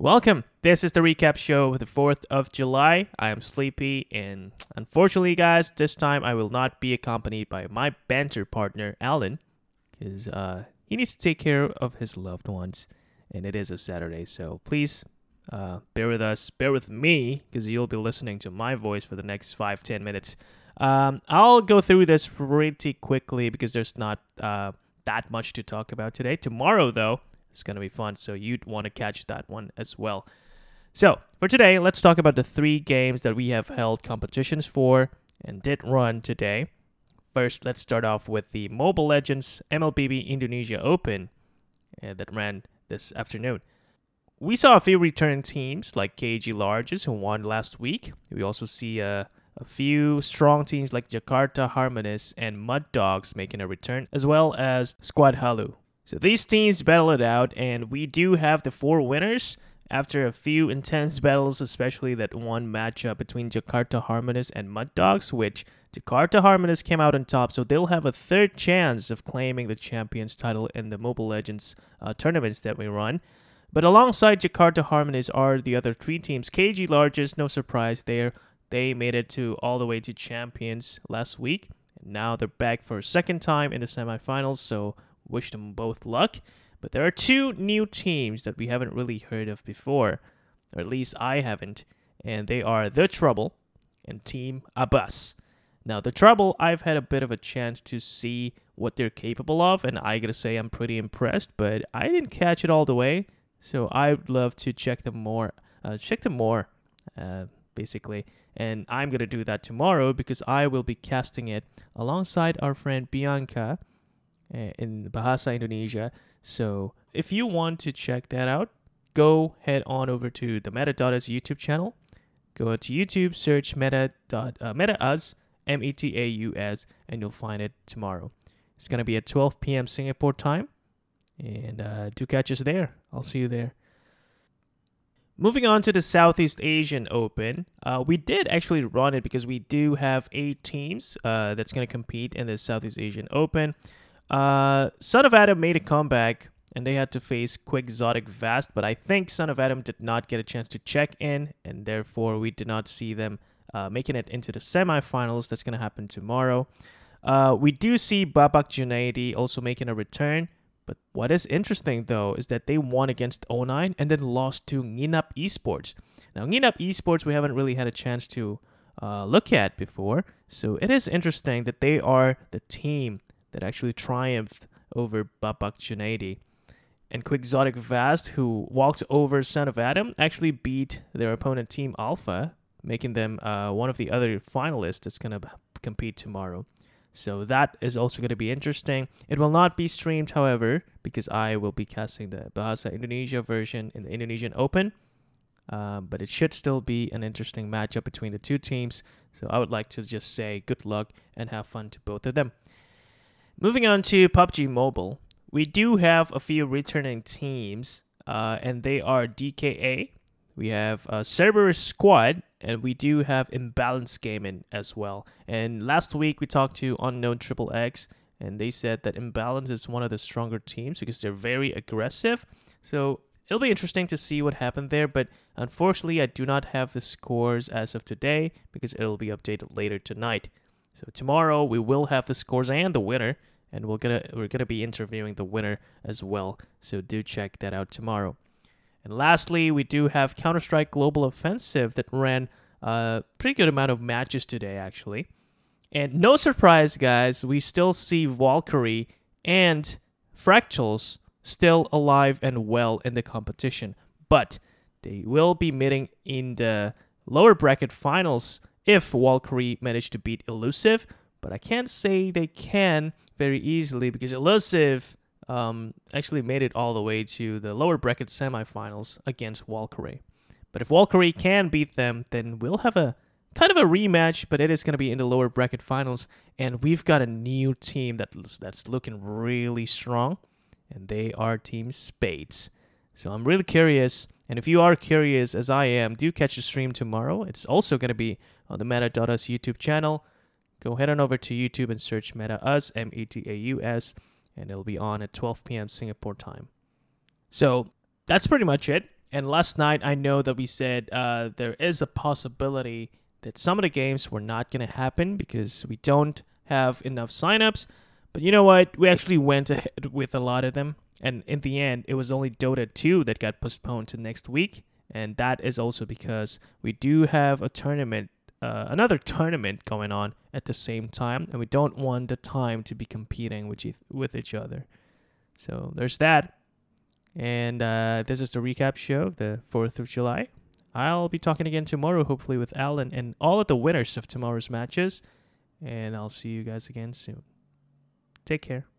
Welcome. This is the recap show of the 4th of July. I am sleepy, and unfortunately, guys, this time I will not be accompanied by my banter partner, Alan, because uh, he needs to take care of his loved ones, and it is a Saturday. So please uh, bear with us, bear with me, because you'll be listening to my voice for the next five, ten minutes. Um, I'll go through this pretty quickly because there's not uh, that much to talk about today. Tomorrow, though, it's going to be fun, so you'd want to catch that one as well. So, for today, let's talk about the three games that we have held competitions for and did run today. First, let's start off with the Mobile Legends MLBB Indonesia Open uh, that ran this afternoon. We saw a few returning teams like KG Larges who won last week. We also see a, a few strong teams like Jakarta Harmonies and Mud Dogs making a return, as well as Squad Halu so these teams battle it out, and we do have the four winners after a few intense battles, especially that one matchup between Jakarta Harmonies and Mud Dogs, which Jakarta Harmonies came out on top, so they'll have a third chance of claiming the champions title in the Mobile Legends uh, tournaments that we run. But alongside Jakarta Harmonies are the other three teams. KG Largest, no surprise there. They made it to all the way to champions last week. And now they're back for a second time in the semifinals, so wish them both luck. But there are two new teams that we haven't really heard of before, or at least I haven't, and they are The Trouble and Team Abbas. Now, The Trouble, I've had a bit of a chance to see what they're capable of, and I gotta say I'm pretty impressed, but I didn't catch it all the way, so I'd love to check them more, uh, check them more, uh, basically. And I'm gonna do that tomorrow because I will be casting it alongside our friend Bianca in Bahasa Indonesia. So if you want to check that out, go head on over to the Meta.us YouTube channel. Go to YouTube, search Meta uh, Meta.us M E T A U S, and you'll find it tomorrow. It's gonna be at 12 p.m. Singapore time, and uh, do catch us there. I'll see you there. Moving on to the Southeast Asian Open, uh, we did actually run it because we do have eight teams uh, that's going to compete in the Southeast Asian Open. Uh, Son of Adam made a comeback and they had to face Quixotic Vast, but I think Son of Adam did not get a chance to check in, and therefore we did not see them uh, making it into the semifinals. That's going to happen tomorrow. Uh, we do see Babak Junaidi also making a return, but what is interesting though is that they won against O9 and then lost to Nginap Esports. Now, Nginap Esports we haven't really had a chance to uh, look at before, so it is interesting that they are the team that actually triumphed over Babak Junaidi. And Quixotic Vast, who walked over Son of Adam, actually beat their opponent Team Alpha, making them uh, one of the other finalists that's going to compete tomorrow. So that is also going to be interesting. It will not be streamed, however, because I will be casting the Bahasa Indonesia version in the Indonesian Open. Um, but it should still be an interesting matchup between the two teams. So I would like to just say good luck and have fun to both of them. Moving on to PUBG Mobile, we do have a few returning teams, uh, and they are DKA. We have uh, Cerberus Squad, and we do have Imbalance Gaming as well. And last week we talked to Unknown Triple X, and they said that Imbalance is one of the stronger teams because they're very aggressive. So it'll be interesting to see what happened there, but unfortunately, I do not have the scores as of today because it'll be updated later tonight. So tomorrow we will have the scores and the winner, and we're gonna we're gonna be interviewing the winner as well. So do check that out tomorrow. And lastly, we do have Counter Strike Global Offensive that ran a pretty good amount of matches today, actually. And no surprise, guys, we still see Valkyrie and Fractals still alive and well in the competition, but they will be meeting in the lower bracket finals if Valkyrie managed to beat Elusive, but I can't say they can very easily because Elusive um, actually made it all the way to the lower bracket semifinals against Valkyrie. But if Valkyrie can beat them, then we'll have a kind of a rematch, but it is going to be in the lower bracket finals. And we've got a new team that's, that's looking really strong, and they are Team Spades. So I'm really curious. And if you are curious, as I am, do catch the stream tomorrow. It's also going to be on the Meta.us YouTube channel. Go head on over to YouTube and search Meta.us, M E T A U S, and it'll be on at 12 p.m. Singapore time. So that's pretty much it. And last night, I know that we said uh, there is a possibility that some of the games were not going to happen because we don't have enough signups. But you know what? We actually went ahead with a lot of them. And in the end, it was only Dota 2 that got postponed to next week. And that is also because we do have a tournament, uh, another tournament going on at the same time. And we don't want the time to be competing with, each with each other. So there's that. And uh, this is the recap show, the 4th of July. I'll be talking again tomorrow, hopefully, with Alan and all of the winners of tomorrow's matches. And I'll see you guys again soon. Take care.